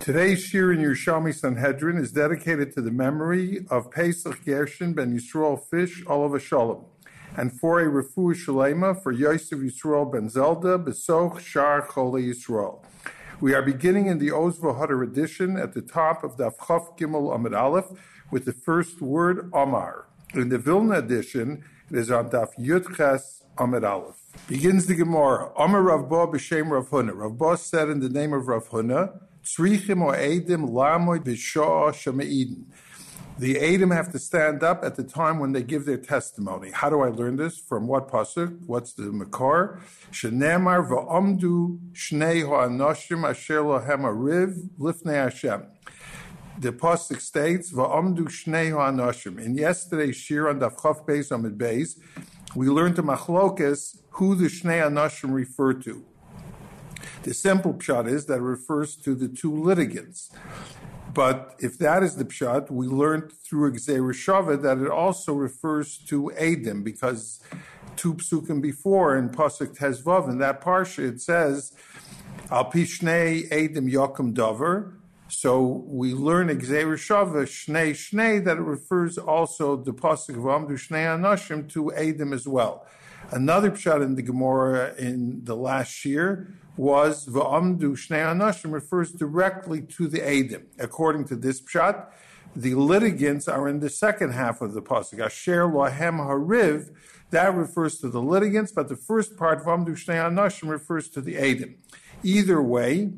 Today's Shiur in Yerushalmi Sanhedrin is dedicated to the memory of Pesach Gershon ben Yisrael Fish Olav Shalom, and for a refu shalema for Yosef Yisrael ben Zelda Besoch Shar Chole Yisrael. We are beginning in the Oz Vehadar edition at the top of Daf Chaf Gimel Amid Aleph with the first word Omar. In the Vilna edition, it is on Daf Yud Ches Amid Aleph. Begins the Gemara. Omar Rav Ba b'Shem Rav Huna. Rav Ba said in the name of Rav Huna, Tzrichim or Edim Lamoy b'Shah Sheme'idin. The Edim have to stand up at the time when they give their testimony. How do I learn this? From what pasuk? What's the makor? Shenemar va'amdu shnei ha'anoshim asher lohem ariv lifnei Hashem. The pasuk states va'amdu shnei ha'anoshim. In yesterday's shiur on Daf Chav Beis Amid Beis, we learned to machlokas who the shnei anoshim refer to. The simple pshat is that it refers to the two litigants. But if that is the pshat, we learned through Shava that it also refers to Adim, because two psukim before in Pasuk Tezvav, in that parsha, it says, Al Pishnei Adim Yokum Dover. So we learn Shava Shnei Shnei, that it refers also the Pasuk of Amdu Shnei Anashim to Adim as well. Another pshat in the Gemara in the last year was Va'amdu Shnei Anashim refers directly to the Adim. According to this pshat, the litigants are in the second half of the pasuk. Asher Lohem Hariv, that refers to the litigants, but the first part, Va'amdu Shnei Anashim, refers to the Adim. Either way,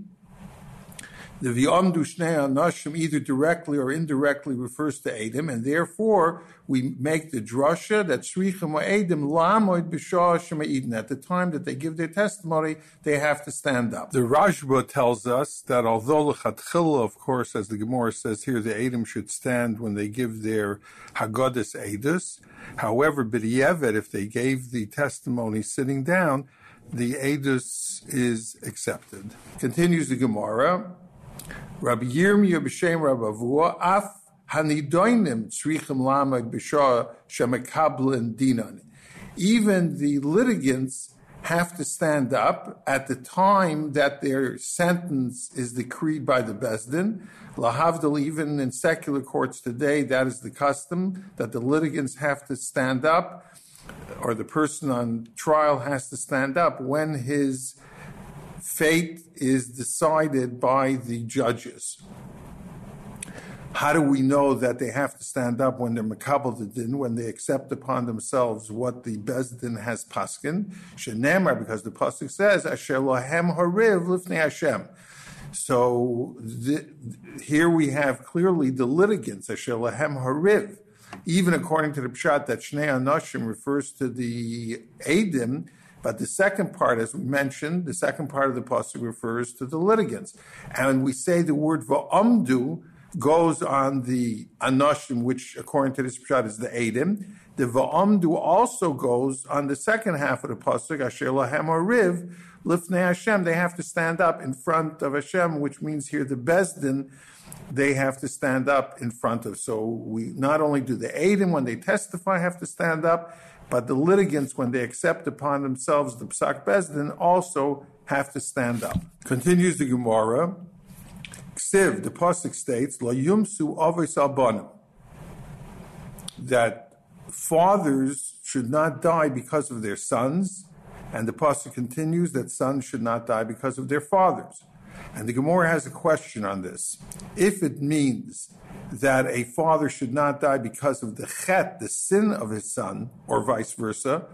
the V'yamdu Shnei Anashim either directly or indirectly refers to Edom, and therefore we make the drasha that Shrichim Edom Lamoid B'Shah Shema'idin. At the time that they give their testimony, they have to stand up. The Rashba tells us that although Lechatchila, of course, as the Gemara says here, the Edom should stand when they give their Haggadis Edus. However, B'Di'evet, if they gave the testimony sitting down, the Edus is accepted. Continues the Gemara. Rabbi Yirmiyah b'shem Rabbi Avua, af hanidoinim tzrichim shemekablin. Even the litigants have to stand up at the time that their sentence is decreed by the Besdin. Lahavdil, even in secular courts today, that is the custom, that the litigants have to stand up, or the person on trial has to stand up when his fate is decided by the judges. How do we know that they have to stand up when they're makabel din, when they accept upon themselves what the bezdin has paskin? Shenemar, because the pasuk says, "Asher lohem hariv lifnei Hashem." So the, here we have clearly the litigants, Asher lohem hariv. Even according to the pshat that Shnei Anashim refers to the Adim, but the second part, as we mentioned, the second part of the pasuk refers to the litigants. And we say the word va'amdu goes on the anoshim, which according to this pshat is the edim. The va'amdu also goes on the second half of the pasuk, asher lahem riv, lifnei Hashem. They have to stand up in front of Hashem, which means here the bezdin they have to stand up in front of. So we not only do the Adim when they testify have to stand up, but the litigants, when they accept upon themselves the Psak Bezdin, also have to stand up. Continues the Gemara. Ksiv, the Pasuk states, La yumsu avis albanim, that fathers should not die because of their sons, and the Pasuk continues that sons should not die because of their fathers. And the Gemara has a question on this. If it means that a father should not die because of the chet, the sin of his son, or vice versa,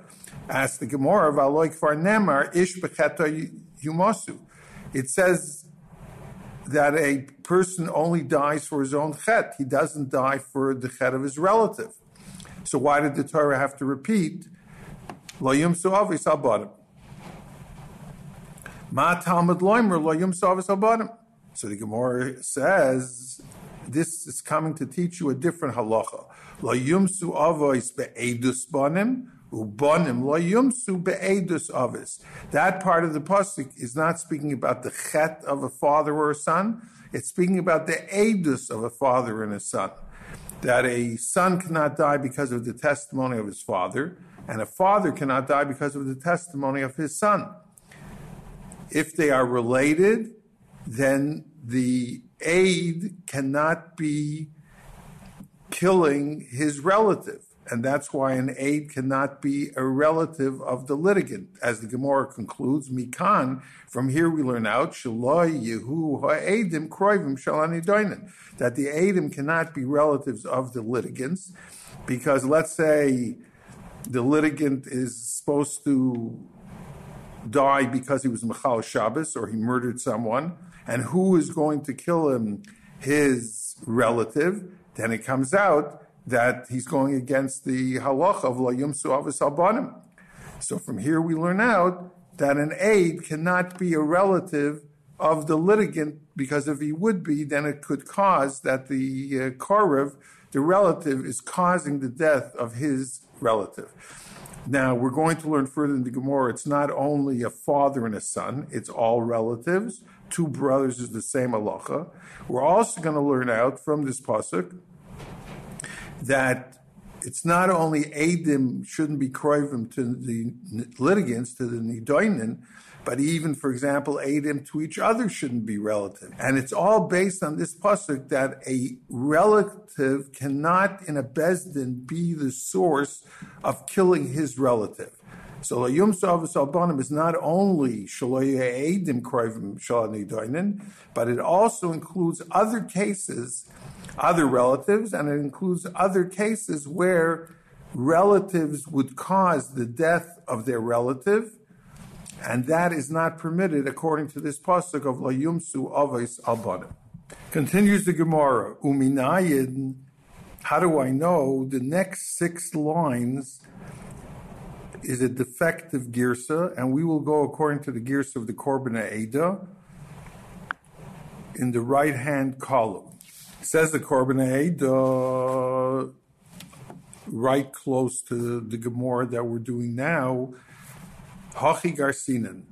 ask the Gemara, Valoik far nemar ish yumasu. It says that a person only dies for his own chet. He doesn't die for the chet of his relative. So why did the Torah have to repeat, Lo yumsu avis? Ma talmud loimer lo? So the Gemara says this is coming to teach you a different halacha. La yumsu avois be'edus banim, ubanim la yumsu be'edus avis. That part of the pasuk is not speaking about the chet of a father or a son. It's speaking about the edus of a father and a son. That a son cannot die because of the testimony of his father, and a father cannot die because of the testimony of his son. If they are related, then the aid cannot be killing his relative. And that's why an aid cannot be a relative of the litigant. As the Gemara concludes, Mikan, from here we learn out, Shaloy, Yehu Ha'edim Kroivim Shalani Doinen, that the Adim cannot be relatives of the litigants, because let's say the litigant is supposed to die because he was Michal Shabbos or he murdered someone, and who is going to kill him? His relative. Then it comes out that he's going against the halacha of la yumsu avis albanim. So from here we learn out that an aid cannot be a relative of the litigant because if he would be, then it could cause that the uh, korev, the relative, is causing the death of his relative. Now we're going to learn further in the Gemara. It's not only a father and a son; it's all relatives. Two brothers is the same halacha. We're also going to learn out from this pasuk that it's not only Adim shouldn't be kroivim to the litigants, to the Nidoinin, but even, for example, Adim to each other shouldn't be relative. And it's all based on this pasuk that a relative cannot, in a Bezdin, be the source of killing his relative. So Yom Savas Albanim is not only Shaloya Adim Kroivim Shalani but it also includes other cases other relatives, and it includes other cases where relatives would cause the death of their relative, and that is not permitted according to this pasuk of La Yumsu Avos Albanim. Continues the Gemara, Uminayin, how do I know the next six lines is a defective girsa, and we will go according to the girsa of the Korban Ada in the right hand column. Says the Korban uh, right close to the Gemara that we're doing now, Hachi Garsinan.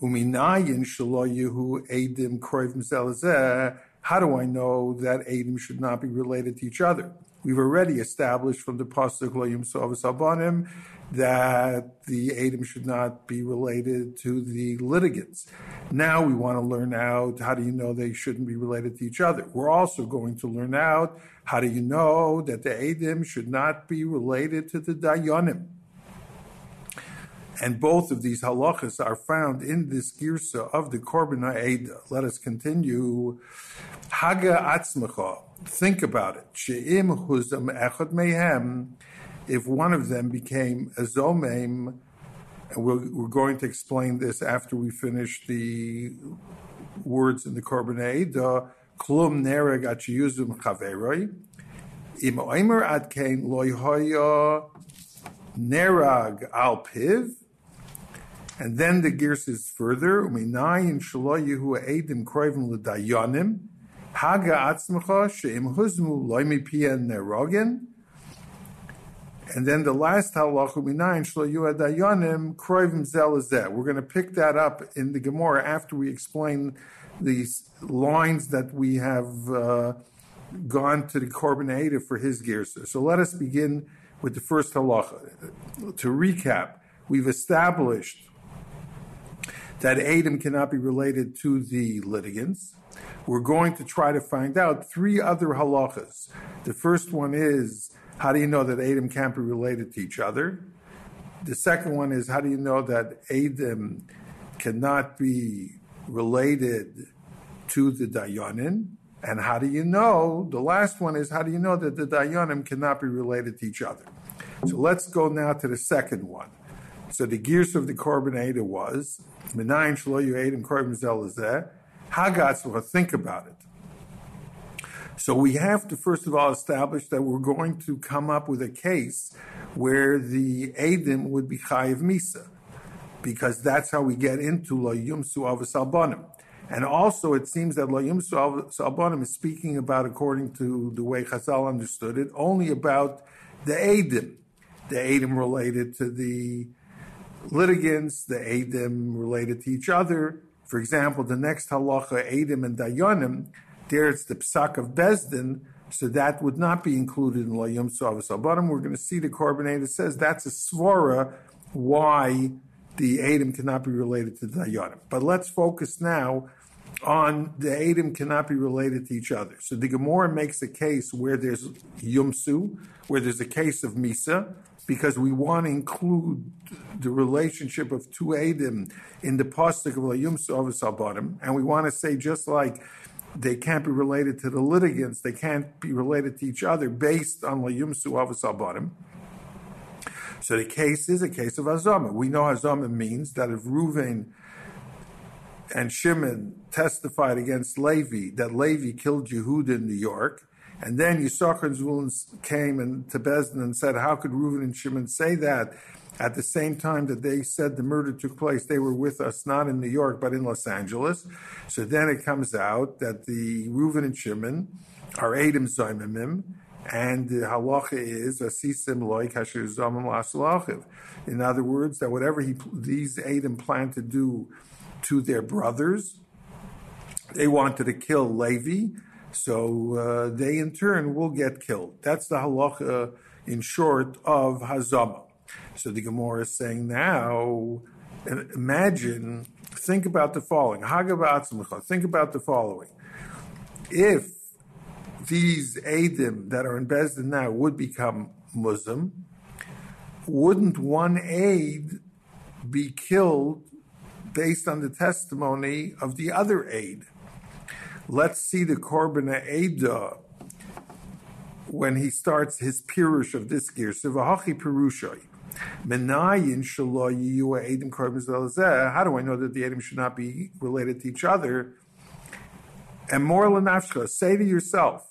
Uminayin yehu edim kroivim. How do I know that Adim should not be related to each other? We've already established from the pasuk lo yimsov sabanim that the Adim should not be related to the litigants. Now we want to learn out how do you know they shouldn't be related to each other. We're also going to learn out how do you know that the Adim should not be related to the Dayanim. And both of these halachas are found in this girsa of the Korban Ha'eda. Let us continue. Haga atzmacha. Think about it. She'im huzam echad mehem if one of them became a zomem, and we're, we're, going to explain this after we finish the words in the Korban the klum nereg achiyuzum chaveroi, im oimer ad kein loy hoya nerag al piv, and then the gears is further, haga and then the last zelazeh. We're going to pick that up in the Gemara after we explain these lines that we have uh, gone to the Korban for his gears. So let us begin with the first halacha. To recap, we've established that Adam cannot be related to the litigants. We're going to try to find out three other halachas. The first one is how do you know that Adam can't be related to each other? The second one is how do you know that Adam cannot be related to the Dayanin? And how do you know? The last one is how do you know that the Dayanim cannot be related to each other? So let's go now to the second one. So the girsa of the Korban Ada was Minayin Shlo Adam Korban Zelazeh. Hagatz will think about it. So we have to first of all establish that we're going to come up with a case where the Adim would be Chayiv Misa, because that's how we get into Lo Yumsu Avos Albanim. And also, it seems that Lo Yumsu Albanim is speaking about, according to the way Chazal understood it, only about the Adim, the Adim related to the litigants, the Adim related to each other. For example, the next halacha, Adim and Dayanim, there it's the psak of Bezdin, so that would not be included in La Yom Savas Bottom, we're going to see the that says that's a svara why the Adam cannot be related to the Dayanim. But let's focus now on the Adam cannot be related to each other. So the Gemara makes a case where there's Yumsu, where there's a case of Misa, because we want to include the relationship of two Adam in the pasuk of Yumsu of bottom, and we want to say just like they can't be related to the litigants, they can't be related to each other based on Yumsu of bottom. So the case is a case of Azama. We know Azama means that if Reuven and Shimon testified against Levi that Levi killed Yehuda in New York, and then Yisachar Zvulun came and to Bezdin and said, "How could Reuven and Shimon say that?" At the same time that they said the murder took place, they were with us not in New York but in Los Angeles. So then it comes out that the Reuven and Shimon are Adam Zaimimim, and the halacha is asisim loy kasher zamim lasalachiv. In other words, that whatever he, these Adam planned to do to their brothers. They wanted to kill Levi, so uh, they in turn will get killed. That's the halacha in short of Hazama. So the Gemara is saying now, imagine, think about the following. Think about the following. If these Adim that are in Bezdin now would become Muslim, wouldn't one aid be killed based on the testimony of the other aid. Let's see the Korban Eidah when he starts his pirush of this gear. Sivahachi pirushai. Menayin shalo yiyu edim korban How do I know that the edim should not be related to each other? And more lenafshcha, say to yourself,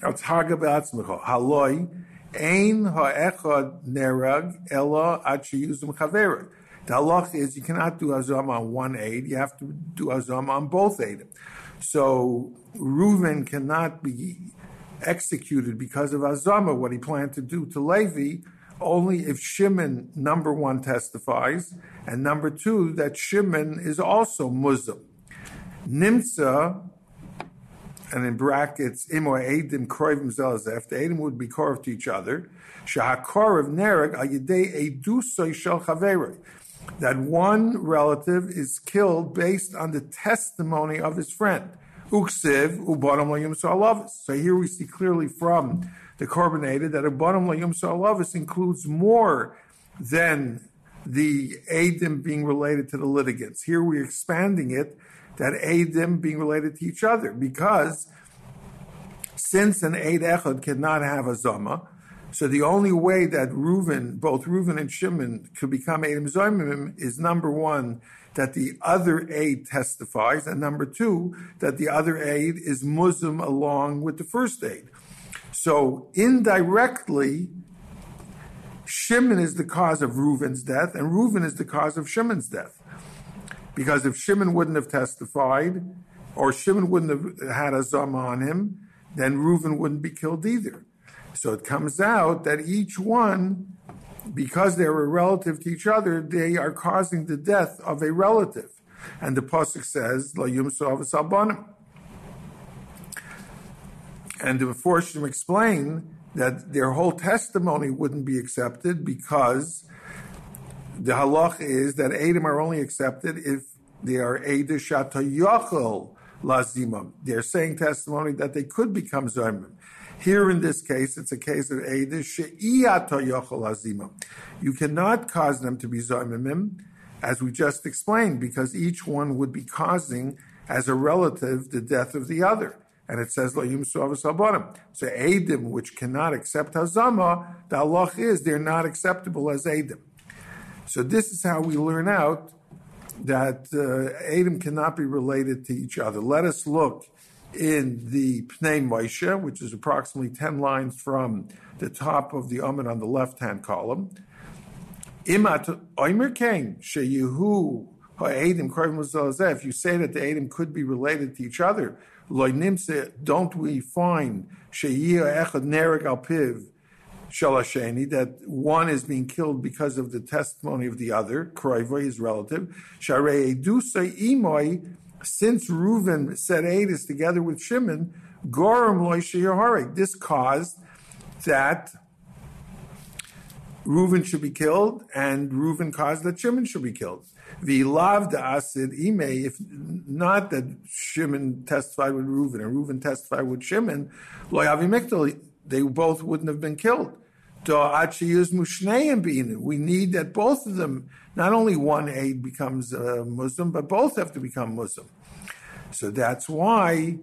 haloi ein ha'echad nerag ela ad sheyuzim chaverah. The halach is you cannot do azam on one aid, you have to do azam on both aid. So Reuven cannot be executed because of azama, what he planned to do to Levi, only if Shimon, number one, testifies, and number two, that Shimon is also Muslim. Nimsa, and in brackets, imo edim kroivim zelazef, the edim would be korv to each other. Shahakorv nereg al yedei edusoi shel chaveroi that one relative is killed based on the testimony of his friend. Uksiv ubanim So here we see clearly from the Korban Eda that ubanim layum includes more than the Adim being related to the litigants. Here we're expanding it that Adim being related to each other because since an Aid Echad cannot have a Zama, so the only way that Reuven, both Reuven and Shimon, could become Adam Zoimim is number one, that the other aid testifies, and number two, that the other aid is Muslim along with the first aid. So indirectly, Shimon is the cause of Reuven's death, and Reuven is the cause of Shimon's death. Because if Shimon wouldn't have testified, or Shimon wouldn't have had a zama on him, then Reuven wouldn't be killed either. So it comes out that each one, because they were relative to each other, they are causing the death of a relative. And the Pasuk says, La Yum Albanim. And the Meforshim explain that their whole testimony wouldn't be accepted because the halach is that Adam are only accepted if they are Eidah Shatayachal Lazimam. They're saying testimony that they could become Zomim. Here in this case, it's a case of Eidish You cannot cause them to be Zomimim, as we just explained, because each one would be causing, as a relative, the death of the other. And it says, So Eidim, which cannot accept Hazama, the Allah is they're not acceptable as Eidim. So this is how we learn out that uh, Eidim cannot be related to each other. Let us look in the Pnei Moshe, which is approximately 10 lines from the top of the Amid on the left hand column. Imat Oimer Kain, Sheyehu If you say that the Edim could be related to each other, don't we find that one is being killed because of the testimony of the other, his relative, since Reuven said Adis together with Shimon, Goram Loisha This caused that Reuven should be killed, and Reuven caused that Shimon should be killed. Loved asid ime, if not that Shimon testified with Reuven and Reuven testified with Shimon, lo yavi they both wouldn't have been killed. We need that both of them, not only one aid becomes a Muslim, but both have to become Muslim. So that's why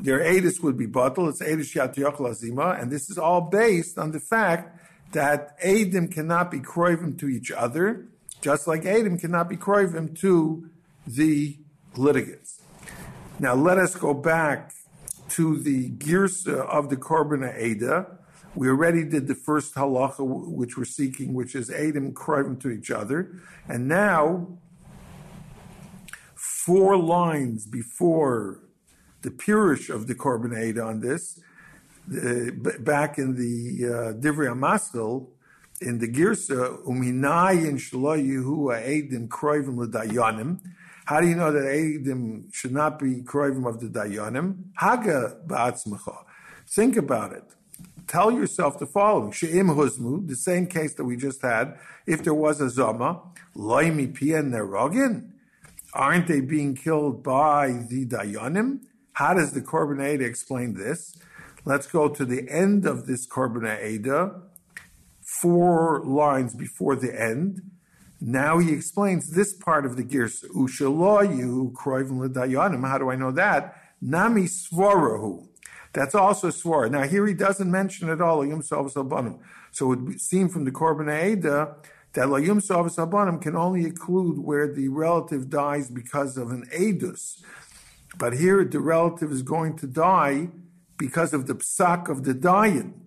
their Adis would be bottled. It's Adis Yat Azima, and this is all based on the fact that Adim cannot be kroivim to each other, just like Adim cannot be kroivim to the litigants. Now let us go back to the girsa of the Korban Ada. We already did the first halacha, which we're seeking, which is Adim kroivim to each other. And now, four lines before the purish of the Korban on this, uh, back in the uh, Divrei Amaskal, in the Girsa, Uminayin Shlo Yehu Eidim Kroivim L'Dayanim. How do you know that Eidim should not be Kroivim of the Dayanim? Haga Ba'atzmacha. Think about it. Tell yourself the following: She'im Huzmu, the same case that we just had. If there was a Zoma, Loimi Pien Nerogin, aren't they being killed by the Dayanim? How does the Korban Eda explain this? Let's go to the end of this Korban Eda, four lines before the end. Now he explains this part of the Girs. Ushaloyu kroivim l'dayanim. How do I know that? Nami svorahu. That's also a swara. Now here he doesn't mention at all Yom Savasabanim. So it would seem from the Korban Eda that Layum Savasabanim can only include where the relative dies because of an Edus. But here the relative is going to die because of the psak of the dying.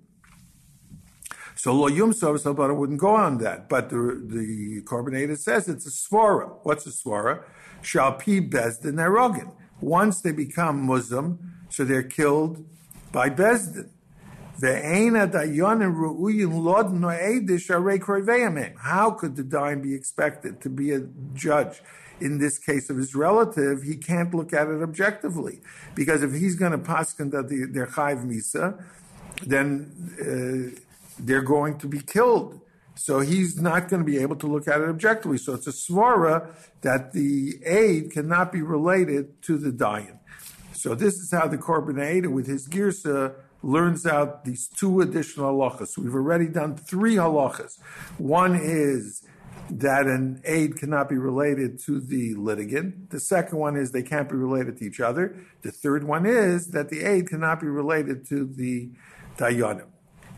So lo yum but wouldn't go on that. But the the Korban Eda says it's a svara. What's a svara? Shalpi bezdin erogin. Once they become Muslim, so they're killed by bezdin. How could the dying be expected to be a judge? in this case of his relative, he can't look at it objectively. Because if he's going to paskin that they're chayv misa, then uh, they're going to be killed. So he's not going to be able to look at it objectively. So it's a svara that the aid cannot be related to the dayan. So this is how the korban with his girsa learns out these two additional halachas. We've already done three halachas. One is that an aid cannot be related to the litigant. The second one is they can't be related to each other. The third one is that the aid cannot be related to the dayanim.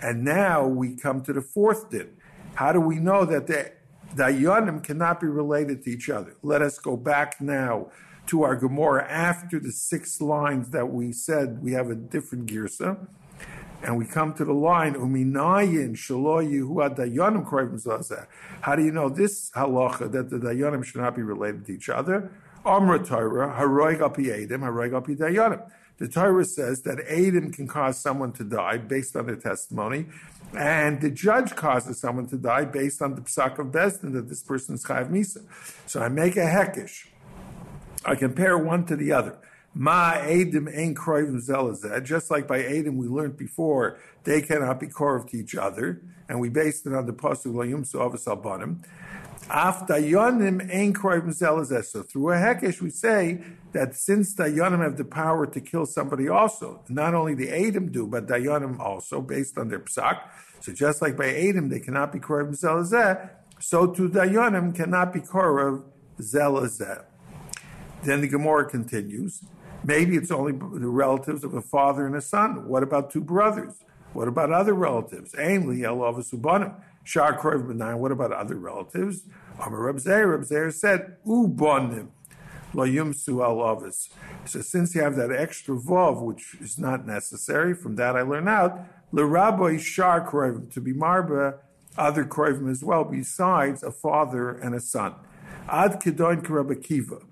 And now we come to the fourth din. How do we know that the dayanim cannot be related to each other? Let us go back now to our Gemara after the six lines that we said we have a different girsa and we come to the line uminayin shalo yehu dayanim kroivim How do you know this halacha that the dayanim should not be related to each other? Amra Torah haroig api edim haroig api dayanim. The Torah says that edim can cause someone to die based on their testimony, and the judge causes someone to die based on the psak of Besdin that this person is chayav misa. So I make a hekish. I compare one to the other. Ma Adim Ein Kroivim. Just like by Adim we learned before, they cannot be korv to each other, and we based it on the pasuk Layum Sovas Albanim. Af Dayanim Ein Kroivim. So through a hekesh we say that since Dayanim have the power to kill somebody also, not only the Adim do, but Dayanim also, based on their psak. So just like by Adim they cannot be Kroivim Zelazed, so to Dayanim cannot be korv Zelazed. Then the Gemara continues. Maybe it's only the relatives of a father and a son. What about two brothers? What about other relatives? Ainli Elavasubanim. Shar Kroiv Benaim. What about other relatives? Amar Reb Zeir. Said, Ubonim. Lo yumsu al So since you have that extra vav, which is not necessary, from that I learn out, l'raboy shar kroivim, to be marba, other kroivim as well, besides a father and a son. Ad kedoin karabakiva.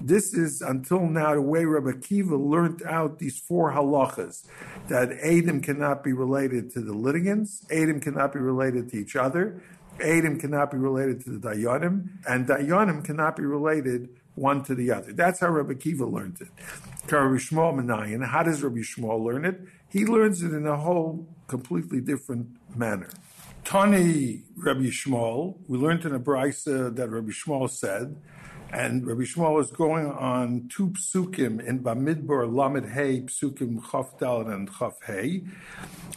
This is until now the way Rabbi Kiva learned out these four halachas that Adam cannot be related to the litigants, Adam cannot be related to each other, Adam cannot be related to the Dayanim, and Dayanim cannot be related one to the other. That's how Rabbi Kiva learned it. Rabbi Shmuel Menayan, how does Rabbi Shmuel learn it? He learns it in a whole completely different manner. Tani Rabbi Shmuel, we learned in a brisa that Rabbi Shmuel said, and Rabbi Shmuel is going on two psukim in Bamidbar Lamed Hey, psukim Chaf Dalet and Chaf Hey,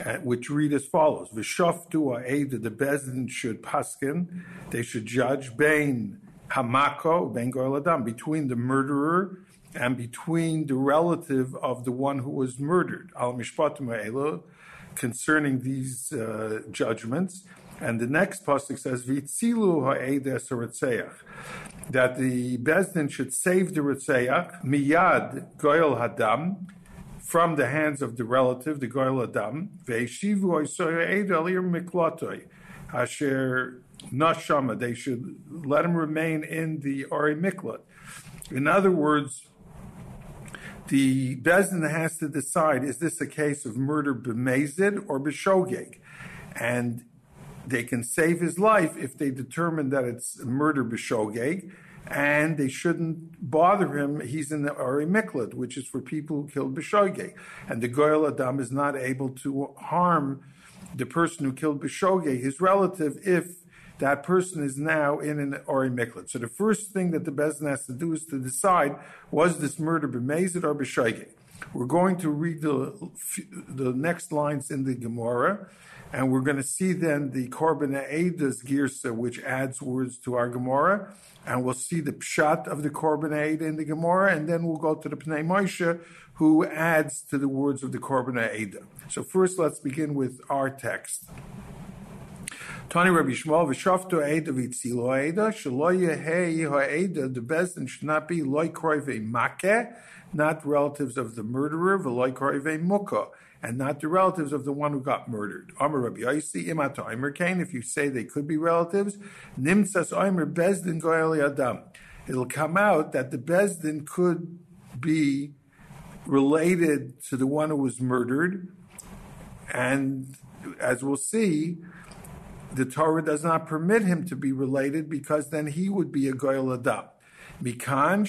uh, which read as follows: V'shoftu ha'ed the bezdin should paskin, they should judge bein hamako bein adam between the murderer and between the relative of the one who was murdered. Al mishpatim concerning these uh, judgments. And the next pasuk says, "Vitzilu ha'edes that the bezdin should save the ritzeach miyad goyel hadam from the hands of the relative, the goyel hadam ve'eshivu oisoy edir miklatoi asher nashama. They should let him remain in the ori miklat. In other words, the bezdin has to decide: is this a case of murder b'mezid or b'shogeg? And they can save his life if they determine that it's murder b'shogeg, and they shouldn't bother him. He's in the Ari Miklat, which is for people who killed b'shogeg. And the Goyal Adam is not able to harm the person who killed b'shogeg, his relative, if that person is now in an Ori Miklat. So the first thing that the Bezdin has to do is to decide, was this murder b'mezid or b'shogeg? We're going to read the, the next lines in the Gemara, and we're going to see then the Korban Eida's Girsa, which adds words to our Gemara, and we'll see the Pshat of the Korban Eid in the Gemara, and then we'll go to the Pnei Moshe, who adds to the words of the Korban Eida. So first, let's begin with our text. Tani Rabbi Shmuel v'shafto Eida v'tzilo Eida shelo yehei ha'Eida the bezdin should not be loy kroive not relatives of the murderer kroive and not the relatives of the one who got murdered. Amar Rabbi Yossi imata Omer Kain, if you say they could be relatives, nimsas Bezdin Adam. It'll come out that the Bezdin could be related to the one who was murdered, and as we'll see, the Torah does not permit him to be related because then he would be a Goel Adam. Mikan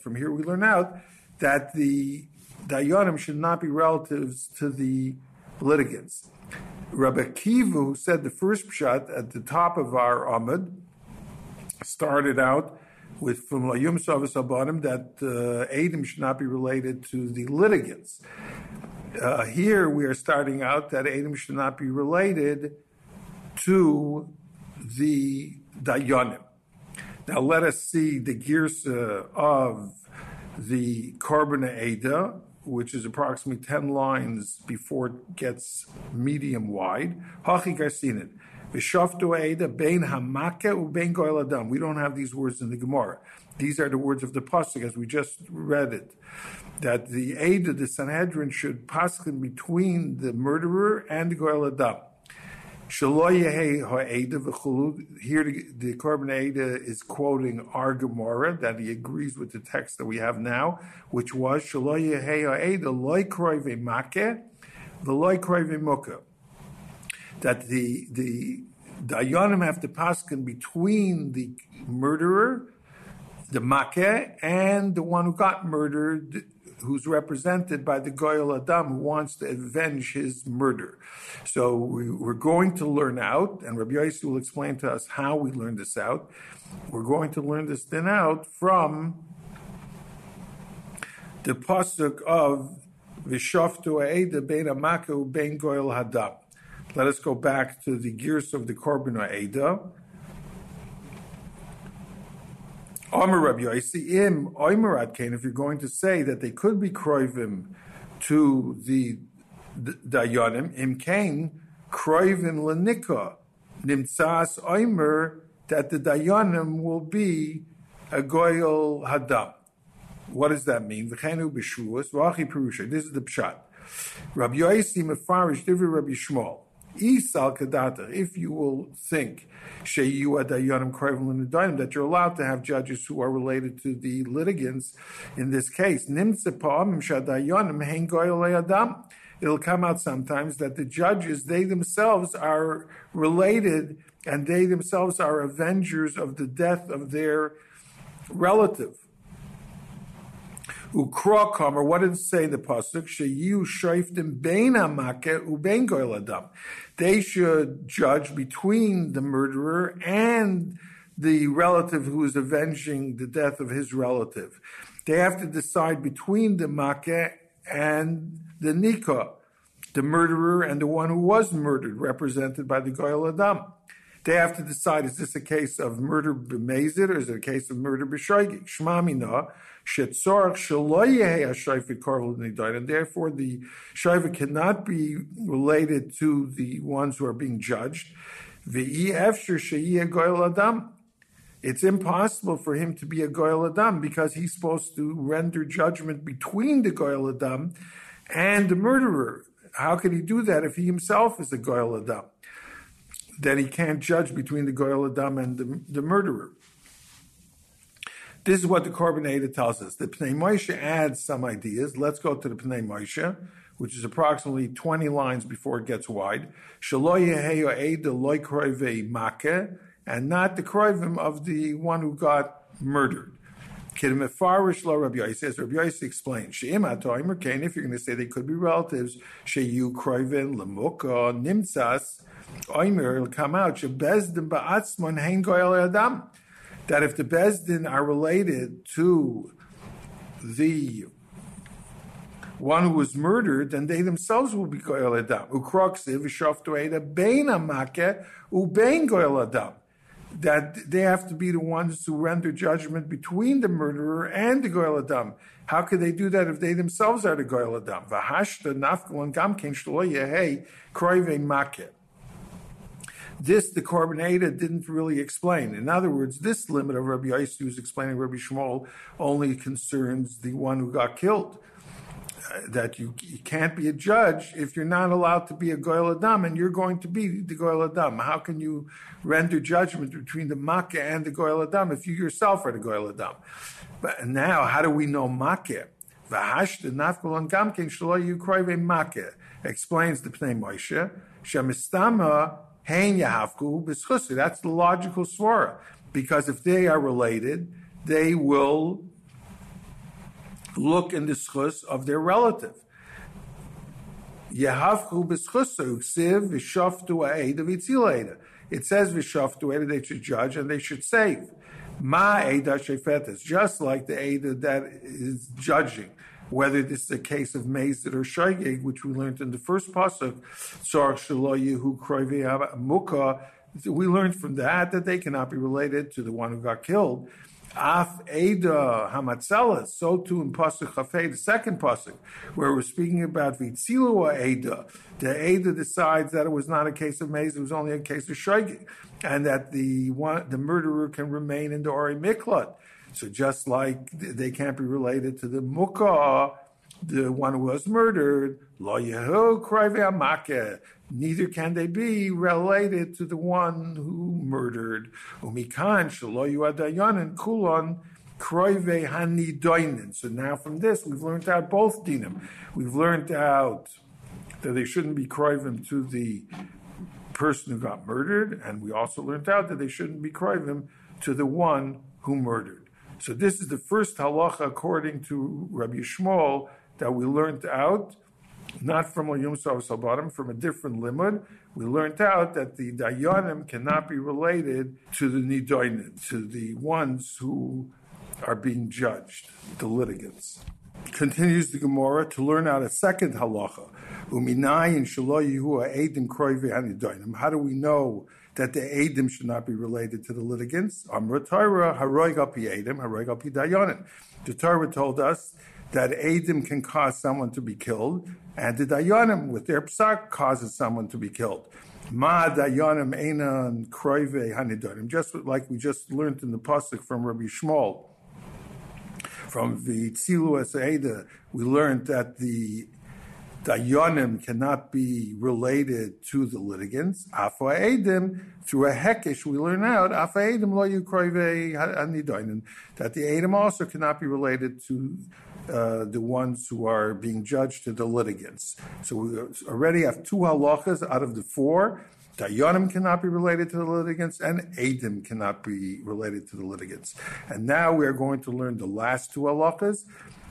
From here we learn out that the Dayanim should not be relatives to the litigants. Rabbi Kivu said the first shot at the top of our Amud started out with from Layum Savas Abanim that uh, Adam should not be related to the litigants. Uh, here we are starting out that Adam should not be related to the Dayanim. Now let us see the girsa uh, of the Korban Ada which is approximately 10 lines before it gets medium wide. Hachi adam. We don't have these words in the Gemara. These are the words of the pasuk as we just read it. That the aid the Sanhedrin should pass between the murderer and the goel adam. Here, the, Korban Eda is quoting our Gemara that he agrees with the text that we have now, which was that the the Dayanim have to paskin between the murderer, the Makeh, and the one who got murdered, who's represented by the Goyal Adam who wants to avenge his murder. So we, are going to learn out, and Rabbi Yossi will explain to us how we learn this out. We're going to learn this then out from the pasuk of Vishoftu Aeda Bein Amaku Bein Goyal Hadam. Let us go back to the girsa of the Korban Aeda. Omer Rabbi Yossi, im Oimerat Kain, if you're going to say that they could be kroivim to the Dayanim, im Kain, kroivim lenika, nimtzas Oimer, that the Dayanim will be a goyal hadam. What does that mean? V'chenu b'shuas, v'achi perusha. This is the pshat. Rabbi Yossi mefarish divri Rabbi Shmuel. Isal kadata, if you will think that you're allowed to have judges who are related to the litigants in this case. It'll come out sometimes that the judges, they themselves are related and they themselves are avengers of the death of their relative. Ukrokam, or what did it say the pasuk? Sheyu shoiftim bein amake ubein goyel adam. They should judge between the murderer and the relative who is avenging the death of his relative. They have to decide between the make and the nika, the murderer and the one who was murdered, represented by the goyel adam. They have to decide: is this a case of murder b'mezid or is it a case of murder b'shoigig? Shmamina shetzorach shaloyeh hashayfet korval and therefore the shayfa cannot be related to the ones who are being judged. V'i efshir sheyeh goyel adam. It's impossible for him to be a goyel adam because he's supposed to render judgment between the goyel adam and the murderer. How can he do that if he himself is a goyel adam? That he can't judge between the Goyal Adam and the, the murderer. This is what the Korban tells us. The Pnei Moshe adds some ideas. Let's go to the Pnei Moshe, which is approximately 20 lines before it gets wide. And not the kroivim of the one who got murdered. Kidmefarish lo Rabbi as Rabbi Yossi explains, She'im atoim if you're going to say they could be relatives, she'yu kroivin lemuka nimtzas, Oimer will come out. That if the Bezdin are related to the one who was murdered, then they themselves will be goyal adam. That they have to be the ones who render judgment between the murderer and the goyal adam. How could they do that if they themselves are the goyal adam? This, the Korban didn't really explain. In other words, this limit of Rabbi Yossi, who's explaining Rabbi Shmuel, only concerns the one who got killed. Uh, that you, you, can't be a judge if you're not allowed to be a goyal adam, and you're going to be the goyal adam. How can you render judgment between the makkah and the goyal adam if you yourself are the goyal adam? But now, how do we know makkah explains the Pnei Moshe. Shemistama Hein Yahavku B'schusu. That's the logical svara. Because if they are related, they will look in the schus of their relative. Yehavku b'schusu ksiv v'shoftu ha'eda v'tzilaeda. It says v'shoftu ha'eda they should judge and they should save. Ma eda shefetes, just like the eda that is judging whether this is a case of Mazid or Shaygeg, which we learned in the first pasuk, Mukha, we learned from that that they cannot be related to the one who got killed. Af Eda Hamatzelas, so too in Pasuk Chafei, the second Pasuk, where we're speaking about Vitzilua Eda. The Eda decides that it was not a case of Maze, it was only a case of Shaygeg, and that the one, the murderer can remain in the Ori Miklat. So just like they can't be related to the mukah, the one who was murdered, lo yehu Neither can they be related to the one who murdered. Umikan yuadayanan kulon. So now from this, we've learned out both dinim. We've learned out that they shouldn't be kroivim to the person who got murdered, and we also learned out that they shouldn't be kroivim to the one who murdered. So this is the first halacha according to Rabbi Shmuel that we learned out, not from a Yom Sabatim, from a different limud. We learned out that the dayanim cannot be related to the nidoinim, to the ones who are being judged, the litigants. Continues the Gemara to learn out a second halacha. How do we know that the Adim should not be related to the litigants. Amra Torah, Haroigal Pi Adim, Haroigal Pi Dayanim. The Torah told us that Adim can cause someone to be killed, and the Dayanim, with their psak, causes someone to be killed. Ma Dayanim Einan Kroive Hanidanim, just like we just learned in the Pasuk from Rabbi Shmuel. From the Tzilu Eda, we learned that the Dayanim cannot be related to the litigants. Afa Edim, through a hekish, we learn out, Afa Edim lo yukrove that the Edim also cannot be related to uh, the ones who are being judged to the litigants. So we already have two halachas out of the four. Dayanim cannot be related to the litigants, and Edim cannot be related to the litigants. And now we are going to learn the last two halachas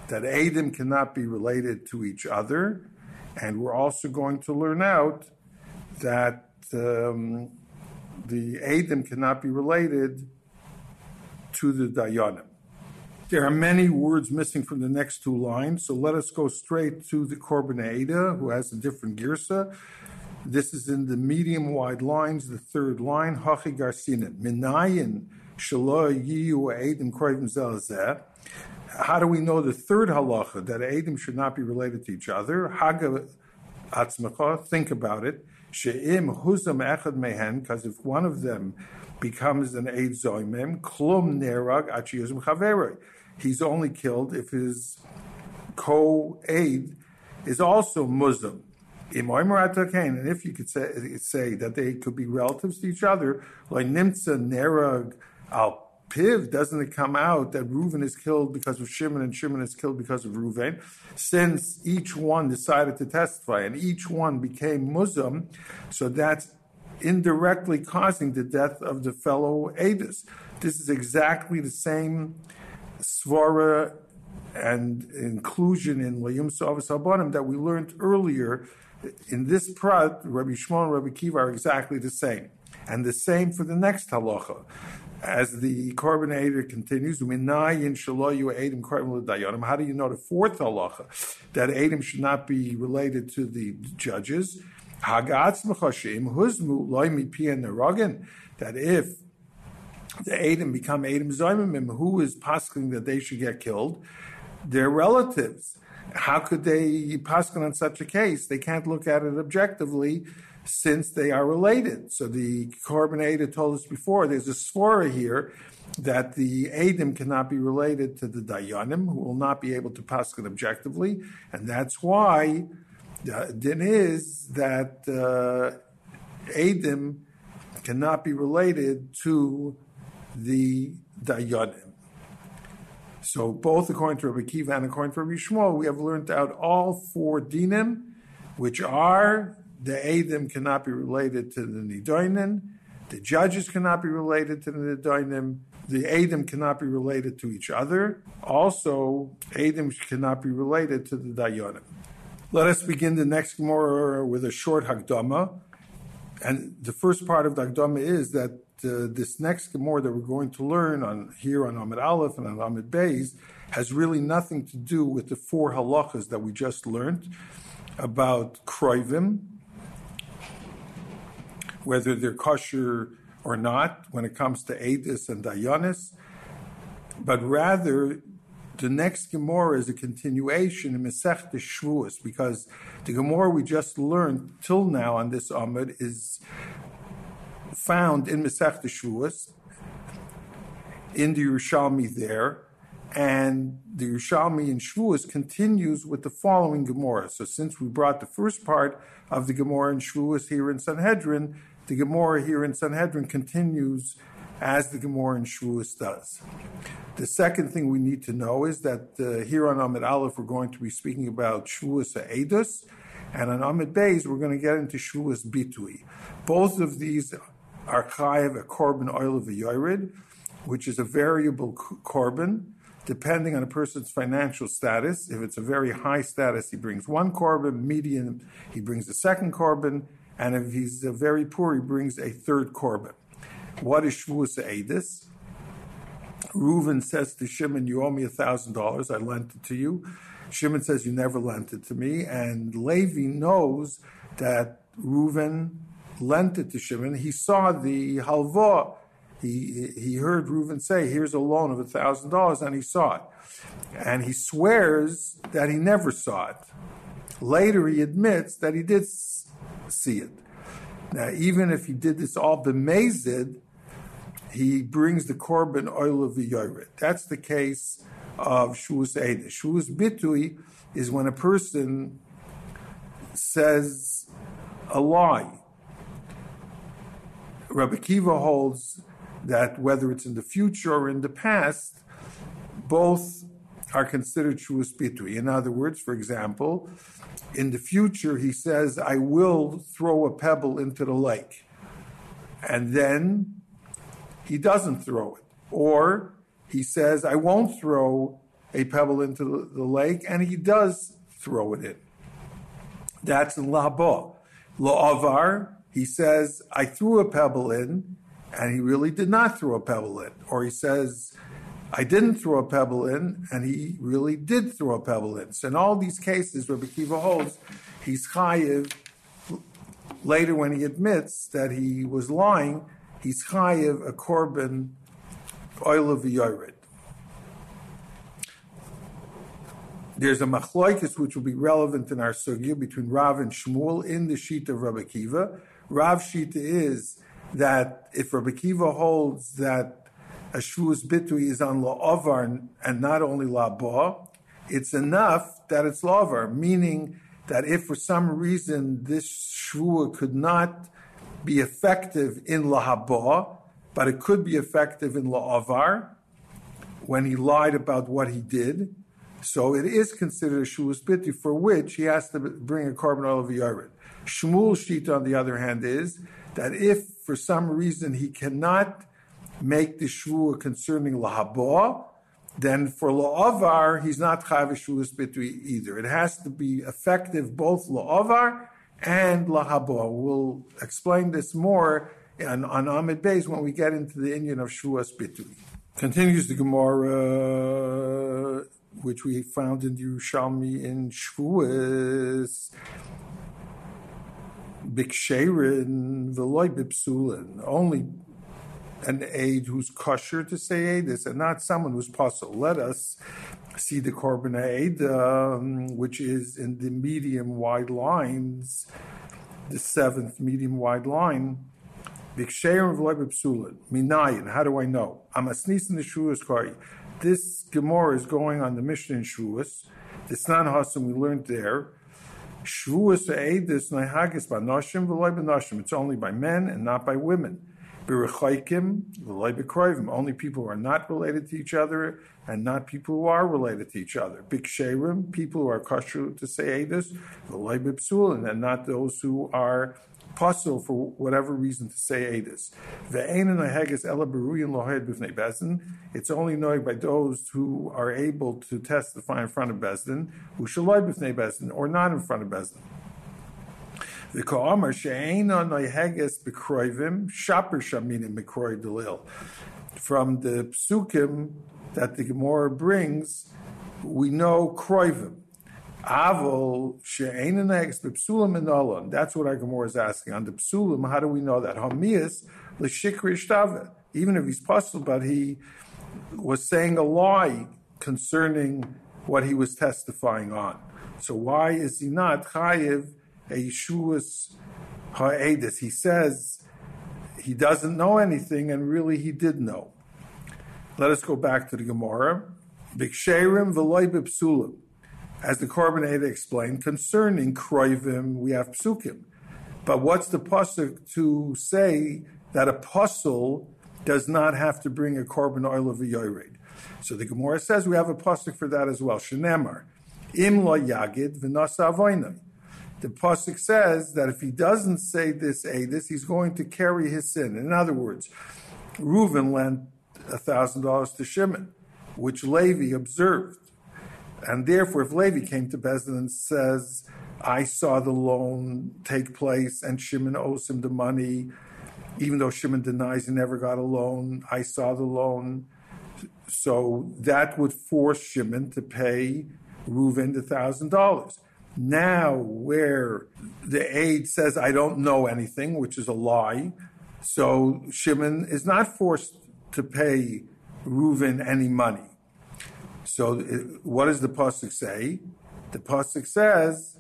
that Adim cannot be related to each other, and we're also going to learn out that um, the Adim cannot be related to the Dayanim. There are many words missing from the next two lines, so let us go straight to the Korban Ada, who has a different girsa. This is in the medium wide lines, the third line, Hachi Garsinet. Minayin How do we know the third halacha that Adim should not be related to each other? Think about it. Because if one of them becomes an Zoimim, klum nerag. He's only killed if his co-aid is also Muslim. And if you could say, say that they could be relatives to each other, like Nimtza Nerag al Piv, doesn't it come out that Reuven is killed because of Shimon and Shimon is killed because of Reuven? Since each one decided to testify and each one became Muslim, so that's indirectly causing the death of the fellow Adis. This is exactly the same svara and inclusion in Layum Savas Habanim that we learned earlier. In this prat, Rabbi Shimon and Rabbi Kiva are exactly the same. And the same for the next halacha. As the Korban Eda continues, how do you know the fourth halacha that Adam should not be related to the judges? That if the Adam become Adam Zoimim, who is posking that they should get killed? Their relatives. How could they paskin on such a case? They can't look at it objectively since they are related. So the Korban Eda told us before there's a svara here that the Adam cannot be related to the Dayanim, who will not be able to paskin objectively, and that's why the din is that uh, Adam cannot be related to the Dayanim. So both according to Rabbi Kiva and according to Rabbi Shmuel, we have learned out all four dinim, which are the Adim cannot be related to the Nidoinin, the judges cannot be related to the Nidoinim, the Adim cannot be related to each other. Also, Adim cannot be related to the Dayanim. Let us begin the next Gemara with a short Hagdama. And the first part of the Hagdama is that uh, this next Gemara that we're going to learn on here on Amid Aleph and on Amid Beis has really nothing to do with the four halachas that we just learned about Kroivim, whether they're kosher or not when it comes to Adis and Dayanis, but rather the next Gemara is a continuation in Masech Shavuos because the Gemara we just learned till now on this Amud is found in Masech Shavuos, in the Yerushalmi there, and the Yerushalmi in Shavuos continues with the following Gemara. So since we brought the first part of the Gemara in Shavuos here in Sanhedrin, the Gemara here in Sanhedrin continues as the Gemara in Shavuos does. The second thing we need to know is that uh, here on Amid Aleph we're going to be speaking about Shavuos Eidos, and on Amid Beis we're going to get into Shavuos Bitui. Both of these are chayiv a korban oil of a yored, which is a variable korban depending on a person's financial status. If it's a very high status, he brings one korban. medium, he brings a second korban, and if he's very poor, he brings a third korban. What is Shavuos Eidis? Reuven says to Shimon, You owe me a $1,000. I lent it to you. Shimon says, You never lent it to me. And Levi knows that Reuven lent it to Shimon. He saw the halva. He, he heard Reuven say, Here's a loan of a $1,000, and he saw it. And he swears that he never saw it. Later, he admits that he did see it. Now, even if he did this all bemazed, he brings the korban oil of the yored. That's the case of shuus eda. Shuus bitui is when a person says a lie. Rabbi Kiva holds that whether it's in the future or in the past, both are considered shuus bitui. In other words, for example, in the future, he says, I will throw a pebble into the lake. And then he doesn't throw it. Or he says, I won't throw a pebble into the, lake, and he does throw it in. That's in Labo. La'avar, he says, I threw a pebble in, and he really did not throw a pebble in. Or he says, I didn't throw a pebble in, and he really did throw a pebble in. So in all these cases, Rabbi Kiva holds, he's chayiv. Later, when he admits that he was lying, he's chayiv a korban oil of yored. There's a machloikis which will be relevant in our sugya between Rav and Shmuel in the sheet of Rabbi Kiva. Rav Shita is that if Rabbi Kiva holds that a shvuas bitui is on la'avar and not only la'ba, it's enough that it's la'avar, meaning that if for some reason this shvua could not be effective in lahaba, but it could be effective in la'avar, when he lied about what he did, so it is considered a bitui for which he has to bring a korban oil of yared. Shmuel Shita, on the other hand, is that if for some reason he cannot make the shvua concerning lahaba, then for la'avar, he's not chayav shvuas bitui either. It has to be effective both la'avar and lahaba. We'll explain this more on, on Amid Beis when we get into the Indian of shvuas bitui. Continues the Gemara, which we found in Yerushalmi in Shvuas. Biksherin v'loy bipsulin. Only an aid who's kosher to say this, and not someone who's possible. Let us see the Korban Eda, um, which is in the medium wide lines, the seventh medium wide line. Minayin, how do I know? I'm a sneeze in the. This Gemara is going on the Mishnah in Shuas. The Snan Hasim we learned there. Shvuas Eidis Nahagis. It's only by men and not by women. Birachaikim V'loy Only people who are not related to each other and not people who are related to each other. Big Sherim, people who are kosher to say Eidis, V'loy B'psulin, and not those who are possible for whatever reason to say Edis. It's only known by those who are able to testify in front of Bezdin, who shaloi Bezdin, or not in front of Bezdin. The Ka'amar she'ena noiheges b'kroivim, shaper shaminim b'kroi delil. From the psukim that the Gemara brings, we know kroivim. Avol she'enanex b'psulim and That's what our Gemara is asking. On the psulim, how do we know that? Hamias l'shikri shtava. Even if he's possible, but he was saying a lie concerning what he was testifying on. So why is he not chayiv Yeshua's ha'edis? He says he doesn't know anything, and really he did know. Let us go back to the Gemara. Biksherim v'loy b'psulim as the Korban explained, concerning Kroivim, we have psukim. But what's the pasuk to say that a puzzle does not have to bring a korban oil of a yored? So the Gemara says we have a pasuk for that as well. Shenemar, im lo yagid v'nasa. The pasuk says that if he doesn't say this this he's going to carry his sin. In other words, Reuven lent thousand dollars to Shimon, which Levi observed. And therefore, if Levi came to Bezdin and says, I saw the loan take place and Shimon owes him the money, even though Shimon denies he never got a loan, I saw the loan. So that would force Shimon to pay Reuven the thousand dollars. Now, where the aide says, I don't know anything, which is a lie, so Shimon is not forced to pay Reuven any money. So what does the pasuk say? The pasuk says,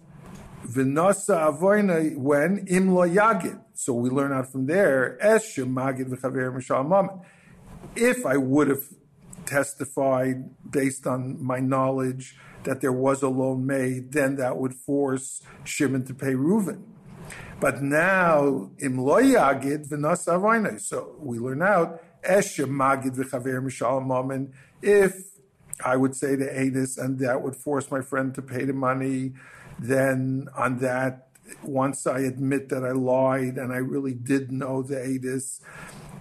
"V'nasa avoyna when im lo yagid." So we learn out from there, "Es magid v'chaver mishal If I would have testified based on my knowledge that there was a loan made, then that would force Shimon to pay Reuven. But now, im lo yagid. So we learn out, "Es magid v'chaver mishal If I would say to Adis, and that would force my friend to pay the money. Then on that, once I admit that I lied and I really did know the Adis,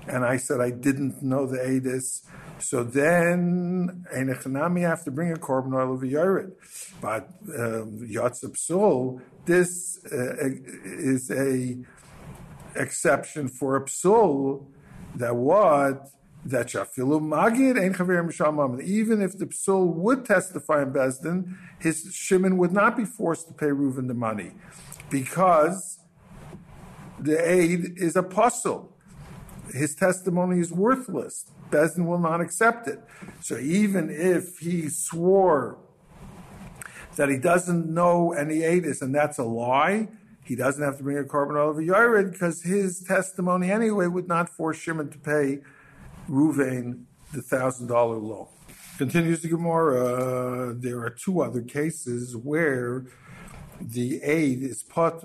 and I said I didn't know the Adis, So then, Einechanami have to bring a korban oil of Yared. But um, Yatzab Psul, this uh, is a exception for a psul that what that shafilu magid ein chaver mishamam. Even if the psul would testify in Bezdin, his shimon would not be forced to pay Reuven the money because the aid is a puzzle. His testimony is worthless. Bezdin will not accept it. So even if he swore that he doesn't know any is, and that's a lie, he doesn't have to bring a oil of Yared because his testimony anyway would not force Shimon to pay Ruvain the thousand dollar loan. Continues the Gemara. There are two other cases where the aid is put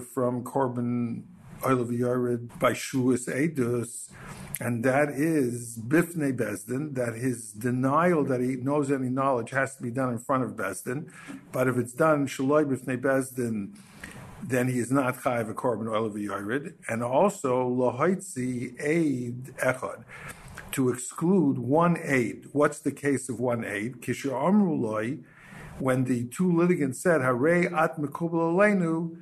from korban Yared by Shuas Edus, and that is Bifnei Besdin, that his denial that he knows any knowledge has to be done in front of Besdin. But if it's done Shaloi Bifnei Besdin, then he is not chayiv a korban oil of and also lohaitzi aid echad to exclude one aid. What's the case of one aid? Kisha amruloi, when the two litigants said, "Hare at aleinu."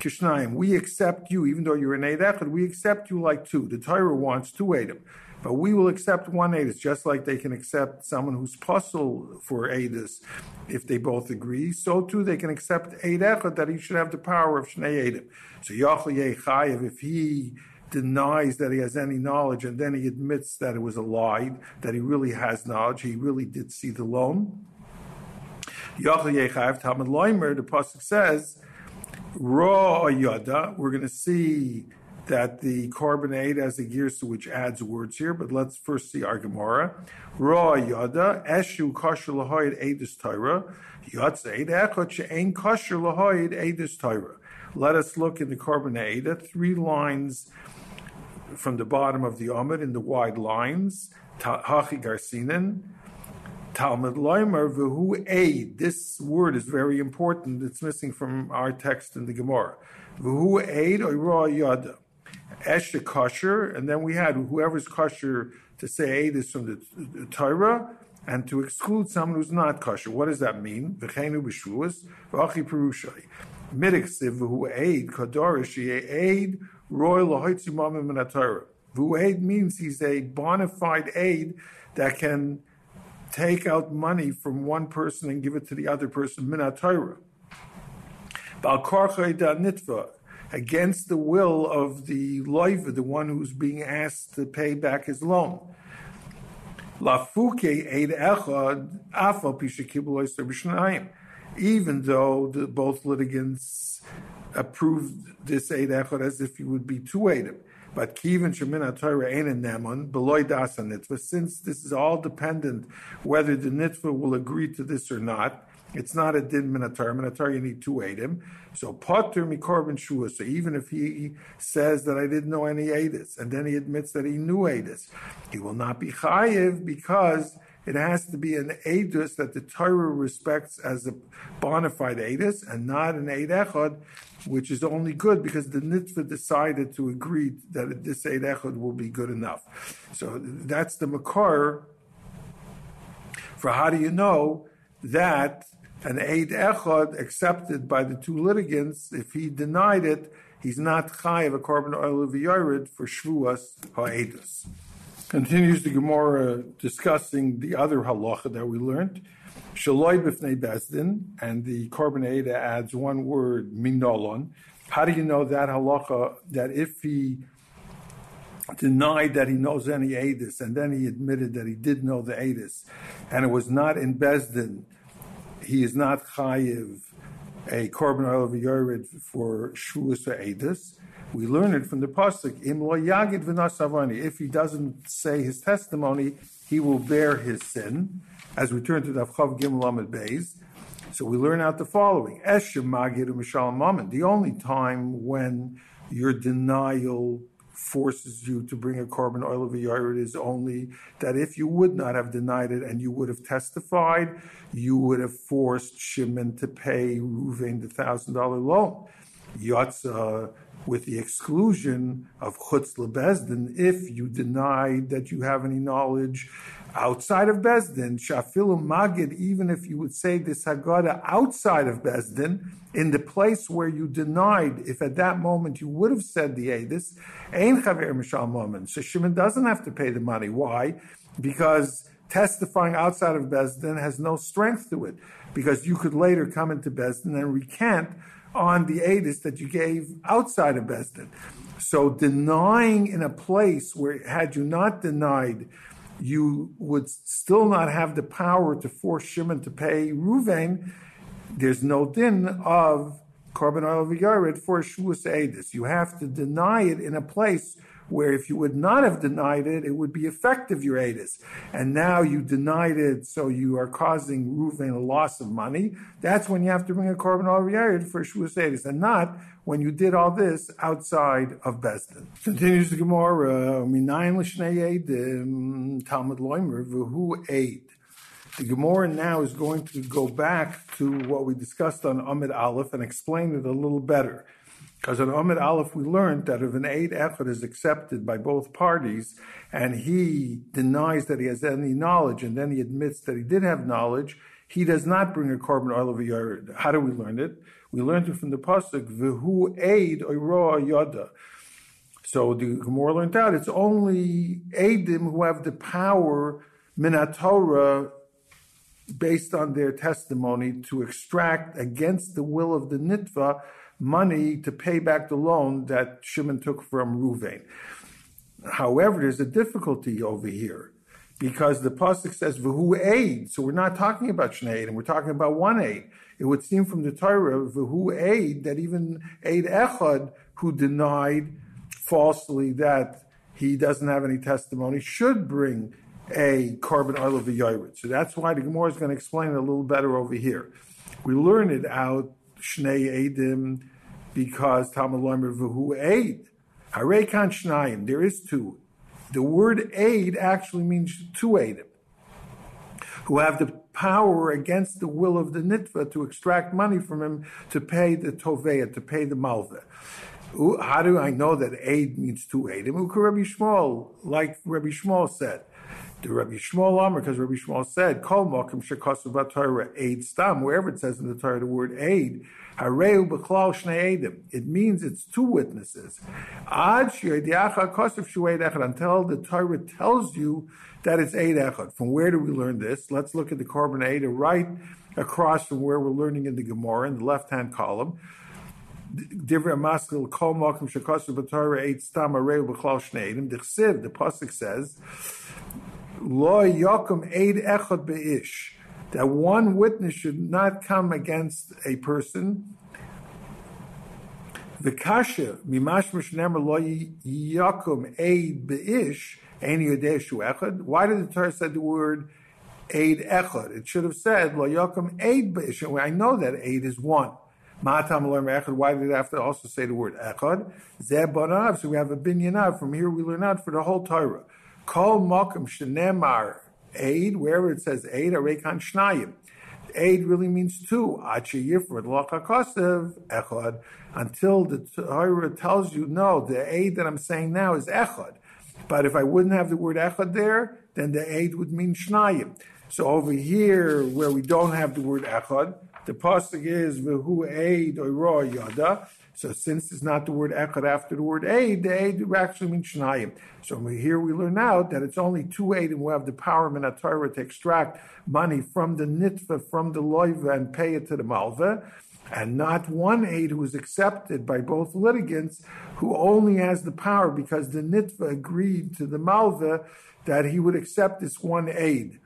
Kishnayim, we accept you, even though you're an echad, we accept you like two. The Torah wants two aidim. But we will accept one Adis, just like they can accept someone who's puzzle for Adis if they both agree. So too they can accept Echad that he should have the power of Shnei Edim. So Yachli Chayev, if he denies that he has any knowledge and then he admits that it was a lie, that he really has knowledge, he really did see the loan. Yachli Chayev, Talmud Loimer, the Pasuk says, Ra Yada, we're going to see that the Korban Eda as a girsa which adds words here, but let's first see our Gemara. Raw yada eshu kosher lahoid edus Torah yotzeid echot she'ein kosher lahoid edus Torah. Let us look in the Korban Eda, three lines from the bottom of the Amid in the wide lines. Hachi Garsinen. Talmud Loimer v'hu aid. This word is very important. It's missing from our text in the Gemara. V'hu aid or yada. Esha kosher, and then we had whoever's kosher to say aid is from the, Torah, and to exclude someone who's not kosher. What does that mean? V'cheinu b'shuas v'achi perushai. Midiksiv v'hu aid kadorish aid royal lahoitzi mamim min Torah. V'hu aid means he's a bona fide aid that can take out money from one person and give it to the other person min Torah. Bal korchay da nitva against the will of the loiva, the one who's being asked to pay back his loan. Lafuke eid echad afa pishakibulois even though the, both litigants approved this eid echad as if he would be two eidim. But kivin shemina Torah ain't in neman beloy dasa nitva. Since this is all dependent whether the nitva will agree to this or not, it's not a din minatar. Minatar, you need two edim. So potter mikorban shua. So even if he says that I didn't know any edis, and then he admits that he knew edis, he will not be chayiv because it has to be an edus that the Torah respects as a bona fide edus, and not an eid echad, which is only good because the nitva decided to agree that this eid echad will be good enough. So that's the makar for how do you know that an Eid Echad accepted by the two litigants, if he denied it, he's not Chai of a korban oil of Yored for Shvuas Ha'edus. Continues the Gemara discussing the other halacha that we learned. Shaloi b'fnei bezdin, and the korban adds one word, minolon. How do you know that halacha, that if he denied that he knows any Adis, and then he admitted that he did know the Adis, and it was not in Bezdin, he is not chayiv a korban oil of yored for shvuas or edus. We learn it from the pasuk im lo yagid v'nasavani. If he doesn't say his testimony, he will bear his sin. As we turn to the Chav Gimel Amid Beis, so we learn out the following: Eshem magid u'mishalom The only time when your denial forces you to bring a korban oil of a yared is only that if you would not have denied it and you would have testified, you would have forced Shimon to pay Ruvain the thousand dollar loan. yotza with the exclusion of chutz lebezdin if you denied that you have any knowledge outside of Bezdin, shafilu magid, even if you would say this Haggadah outside of Bezdin, in the place where you denied, if at that moment you would have said the Adis, Ein Chaver Mishal Moment. So Shimon doesn't have to pay the money. Why? Because testifying outside of Bezdin has no strength to it, because you could later come into Bezdin and recant on the Adis that you gave outside of Bezdin. So denying in a place where, had you not denied, you would still not have the power to force Shimon to pay Ruvain. There's no din of korban oil v'yared for Shuas Edis. You have to deny it in a place where if you would not have denied it, it would be effective your Edis. And now you denied it, so you are causing Ruvain a loss of money. That's when you have to bring a korban oil v'yared for Edis, and not when you did all this outside of Besdin. Continues the Gemara, uh, Minayin l'shnei edim, um, Talmud loimer, v'hu eid. The Gemara now is going to go back to what we discussed on Amid Aleph and explain it a little better. Because in Amid Aleph, we learned that if an aid effort is accepted by both parties and he denies that he has any knowledge and then he admits that he did have knowledge, he does not bring a korban oil of a How do we learn it? We learned it from the pasuk v'hu aid oiroa yada. So the Gemara learned out it's only aidim who have the power minatora based on their testimony to extract against the will of the nitva money to pay back the loan that Shimon took from Ruvain. However, there's a difficulty over here because the pasuk says v'hu aid. So we're not talking about shnei and we're talking about one aid it would seem from the Torah, who aid, that even aid echad, who denied falsely that he doesn't have any testimony, should bring a korban oil of the So that's why the Gemara is going to explain it a little better over here. We learn it out, Shnei Edim, because Talmud Lomer V'hu Aid. Harekan Shnayim, there is two. The word aid actually means two Edim, who have the power against the will of the nitva to extract money from him to pay the toveya, to pay the malva. How do I know that aid means to aid? Uka Rabbi Shmuel, like Rabbi Shmuel said. The Rabbi Shmuel Amr, because Rabbi Shmuel said, Kol Mokim Shekasu Torah aid stam, wherever it says in the Torah the word aid, Hareu B'chlal Shnei. It means it's two witnesses. Ad Until the Torah tells you that it's eight echad. From where do we learn this? Let's look at the Korban Eda, right across from where we're learning in the Gemara in the left-hand column. Divrei Maskil Kol Malkim Shekasu B'Torah Eight Stam Areu B'Chlal Shneidim. The the pasuk says, Lo Yokum Eid Echad Be'ish. That one witness should not come against a person. The kasha mimash mishnemer lo yakum eid beish why did the Torah say the word aid echad? It should have said lo yakum aid b'ishim. I know that aid is one. Matam echad. Why did it have to also say the word echad? Zeb So we have a binyanav. From here we learn out for the whole Torah. Kol makom shenemar aid. Wherever it says aid, arekan shnayim. Aid really means two. Achi yifrad lachakasev echad. Until the Torah tells you no, the aid that I'm saying now is echad. But if I wouldn't have the word echad there, then the aid would mean shnayim. So over here, where we don't have the word echad, the pasuk is v'hu aid or yada. So since it's not the word echad after the word aid, the aid actually means shnayim. So here we learn out that it's only two aid, and we have the power of Torah to extract money from the nitva, from the loiva, and pay it to the malva and not one aid who is accepted by both litigants who only has the power because the nitva agreed to the malva that he would accept this one aid.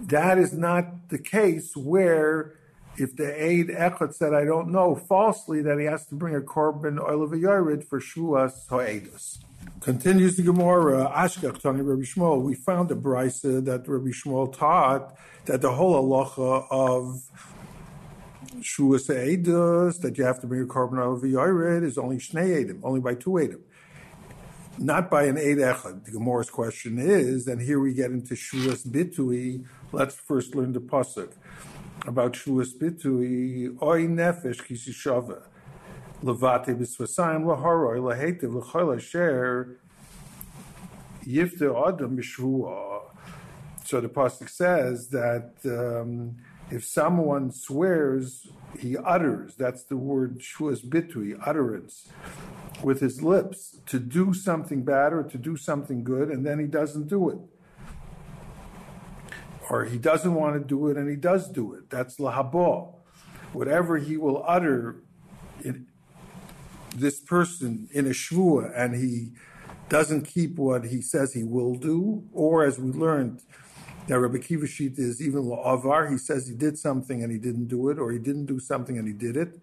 That is not the case where if the aid echad said, I don't know, falsely, that he has to bring a korban oil of for shuas ha'edus. Continues the Gemara, Ashkach Tani Rabbi Shmuel. We found a brisa that Rabbi Shmuel taught that the whole halacha of Shuas Eidos, that you have to bring a korban of Yored, is only Shnei Edim, only by two Edim. Not by an Eid Echad. The Gemara's question is, and here we get into Shuas Bitui, let's first learn the Pasuk. About Shuas Bitui, Oy Nefesh Kisishava, Levate Bisvasayim Laharoi, Lahetiv Lachol Asher, Yifte Adam Bishvua. So the Pasuk says that um, if someone swears, he utters, that's the word Shuas Bitui, utterance, with his lips to do something bad or to do something good, and then he doesn't do it or he doesn't want to do it and he does do it. That's lahabo. Whatever he will utter, in, this person in a shvua, and he doesn't keep what he says he will do, or as we learned, that Rabbi Kiva is even la'avar. He says he did something and he didn't do it, or he didn't do something and he did it.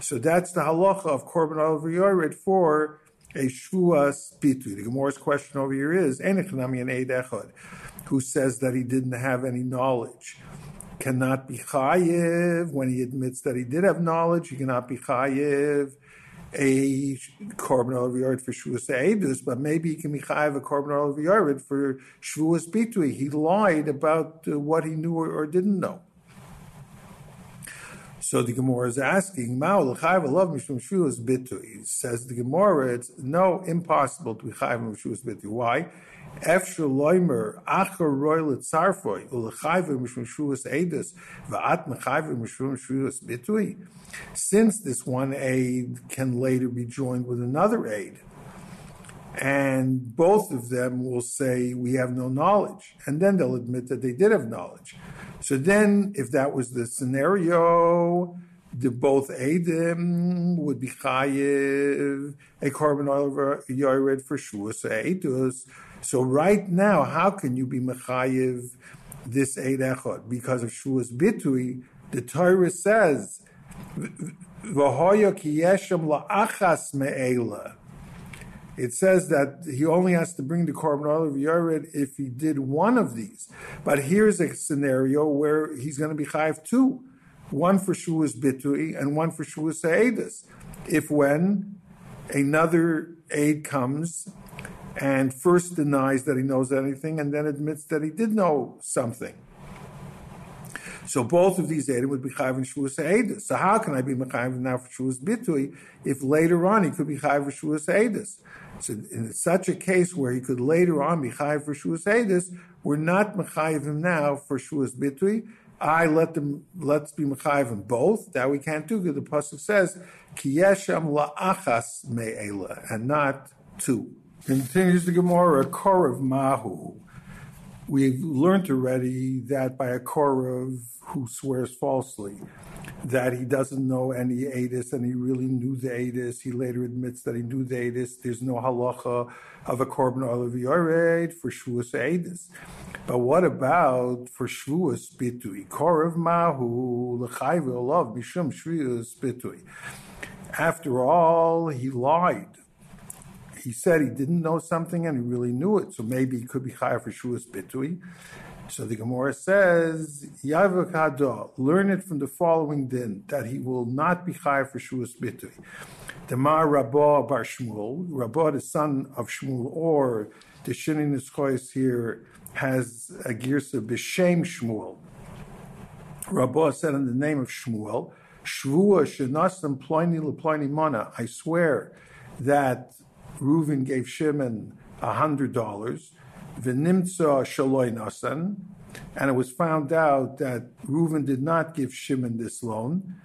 So that's the halacha of korban al for a shvua spitu. The Gemara's question over here is, enechnami an eid echad who says that he didn't have any knowledge cannot be chayiv when he admits that he did have knowledge. He cannot be chayiv a korban olav for shvuas edus, but maybe he can be chayiv a korban olav for shvuas bitui. He lied about uh, what he knew or, or, didn't know. So the Gemara is asking, Mao l'chayiv love mishum shvuas bitui. Says the Gemara, it's no impossible to be chayiv shvuas bitui. Why? Efshel loimer acher roil tzarfoi ulechayve mishmeshuas edus va'at mechayve mishmeshuas bitui. Since this one aid can later be joined with another aid, and both of them will say we have no knowledge, and then they'll admit that they did have knowledge. So then, if that was the scenario, the both Adim would be chayiv a korban oil yored for shuas edus so right now, how can you be mechayiv this eid echad? Because of shuas bitui, the Torah says. It says that he only has to bring the korban of Yared if he did one of these. But here's a scenario where he's going to be chayiv two, one for shuas bitui and one for shuas eidus. If when another aid comes and first denies that he knows anything and then admits that he did know something. So both of these Eidim would be Chayv and Eidus. So how can I be Mechayiv now for Shuas Bitui if later on he could be Chayv for Shuas Eidus? So in such a case where he could later on be Chayv for Shuas Eidus, we're not Mechayiv him now for Shuas Bitui. I let them let's be Mechayiv him both. That we can't do because the pasuk says Ki Yesham La'achas Me'ela and not two. Continues the Gemara, Korav Mahu. We've learned already that by a Korav who swears falsely, that he doesn't know any Adis and he really knew the Adis. He later admits that he knew the Adis. There's no halacha of a Korban Olav for Shavuos Adis. But what about for Shavuos Bitui? Korav Mahu, L'chayv Olav, Mishum Shavuos Bitui. After all, he lied he said he didn't know something and he really knew it, so maybe he could be chayav for shuas bitui. So the Gemara says, Yavakado, learn it from the following din, that he will not be chayav for shuas bitui. Demar Rabbah bar Shmuel, Rabbah the son of Shmuel, or the Shinin Nischois here has a girsa b'shem Shmuel. Rabbah said in the name of Shmuel, Shvua shenasam ploini leploini mana, I swear that Reuven gave Shimon a hundred dollars. V'nimtza shaloi nasan, and it was found out that Reuven did not give Shimon this loan.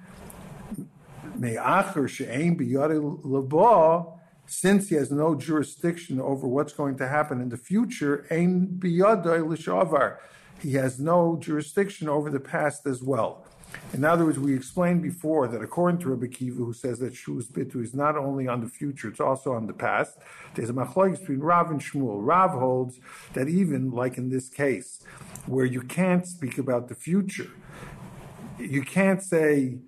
Me'acher she'ein biyari leba, since he has no jurisdiction over what's going to happen in the future, ein biyadai. He has no jurisdiction over the past as well. In other words, we explained before that according to Rabbi Kiva, who says that Shu's Bitu is not only on the future, it's also on the past, there's a machlokes between Rav and Shmuel. Rav holds that even like in this case, where you can't speak about the future, you can't say,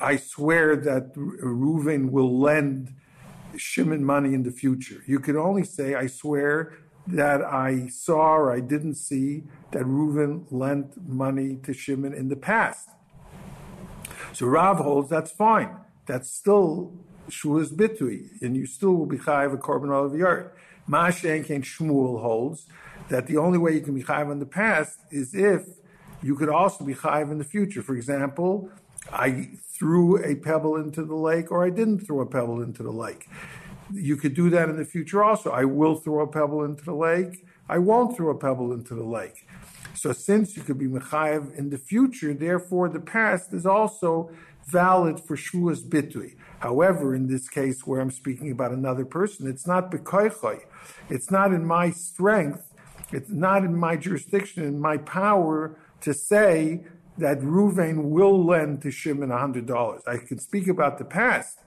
I swear that Reuven will lend Shimon money in the future. You can only say, I swear that I saw or I didn't see that Reuven lent money to Shimon in the past. So Rav holds that's fine. That's still Shua's Bitui, and you still will be Chayiv a Korban of Yard. Mashenk and Shmuel holds that the only way you can be Chayiv in the past is if you could also be chayiv in the future. For example, I threw a pebble into the lake or I didn't throw a pebble into the lake. You could do that in the future also. I will throw a pebble into the lake. I won't throw a pebble into the lake. So since you could be mechayev in the future, therefore the past is also valid for shvuas bitui. However, in this case where I'm speaking about another person, it's not bekoichoi. It's not in my strength. It's not in my jurisdiction, in my power to say that Ruvain will lend to Shimon $100. I can speak about the past.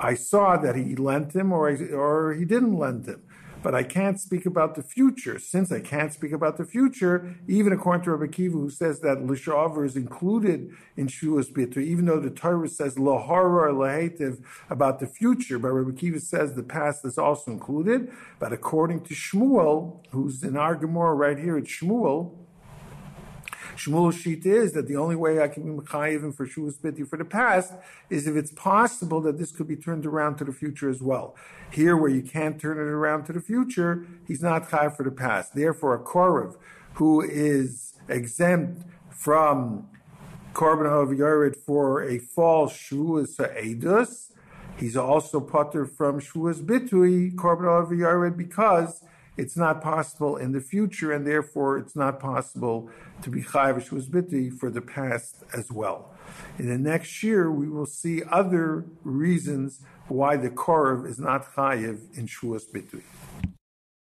I saw that he lent him or, I, or he didn't lend him. But I can't speak about the future. Since I can't speak about the future, even according to Rabbi Kiva, who says that Lishavar is included in Shulas Bitr, even though the Torah says Lahara or about the future, but Rabbi Kiva says the past is also included. But according to Shmuel, who's in our Gemara right here at Shmuel, Shmuel's sheet is that the only way I can be mechayiv for shuas biti for the past is if it's possible that this could be turned around to the future as well. Here, where you can't turn it around to the future, he's not chayiv for the past. Therefore, a korav who is exempt from korban of yored for a false shuas edus, he's also putter from shuas bitui korban of yored because it's not possible in the future, and therefore it's not possible to be chayiv shvus biti for the past as well. In the next year, we will see other reasons why the korov is not chayiv in shvus biti.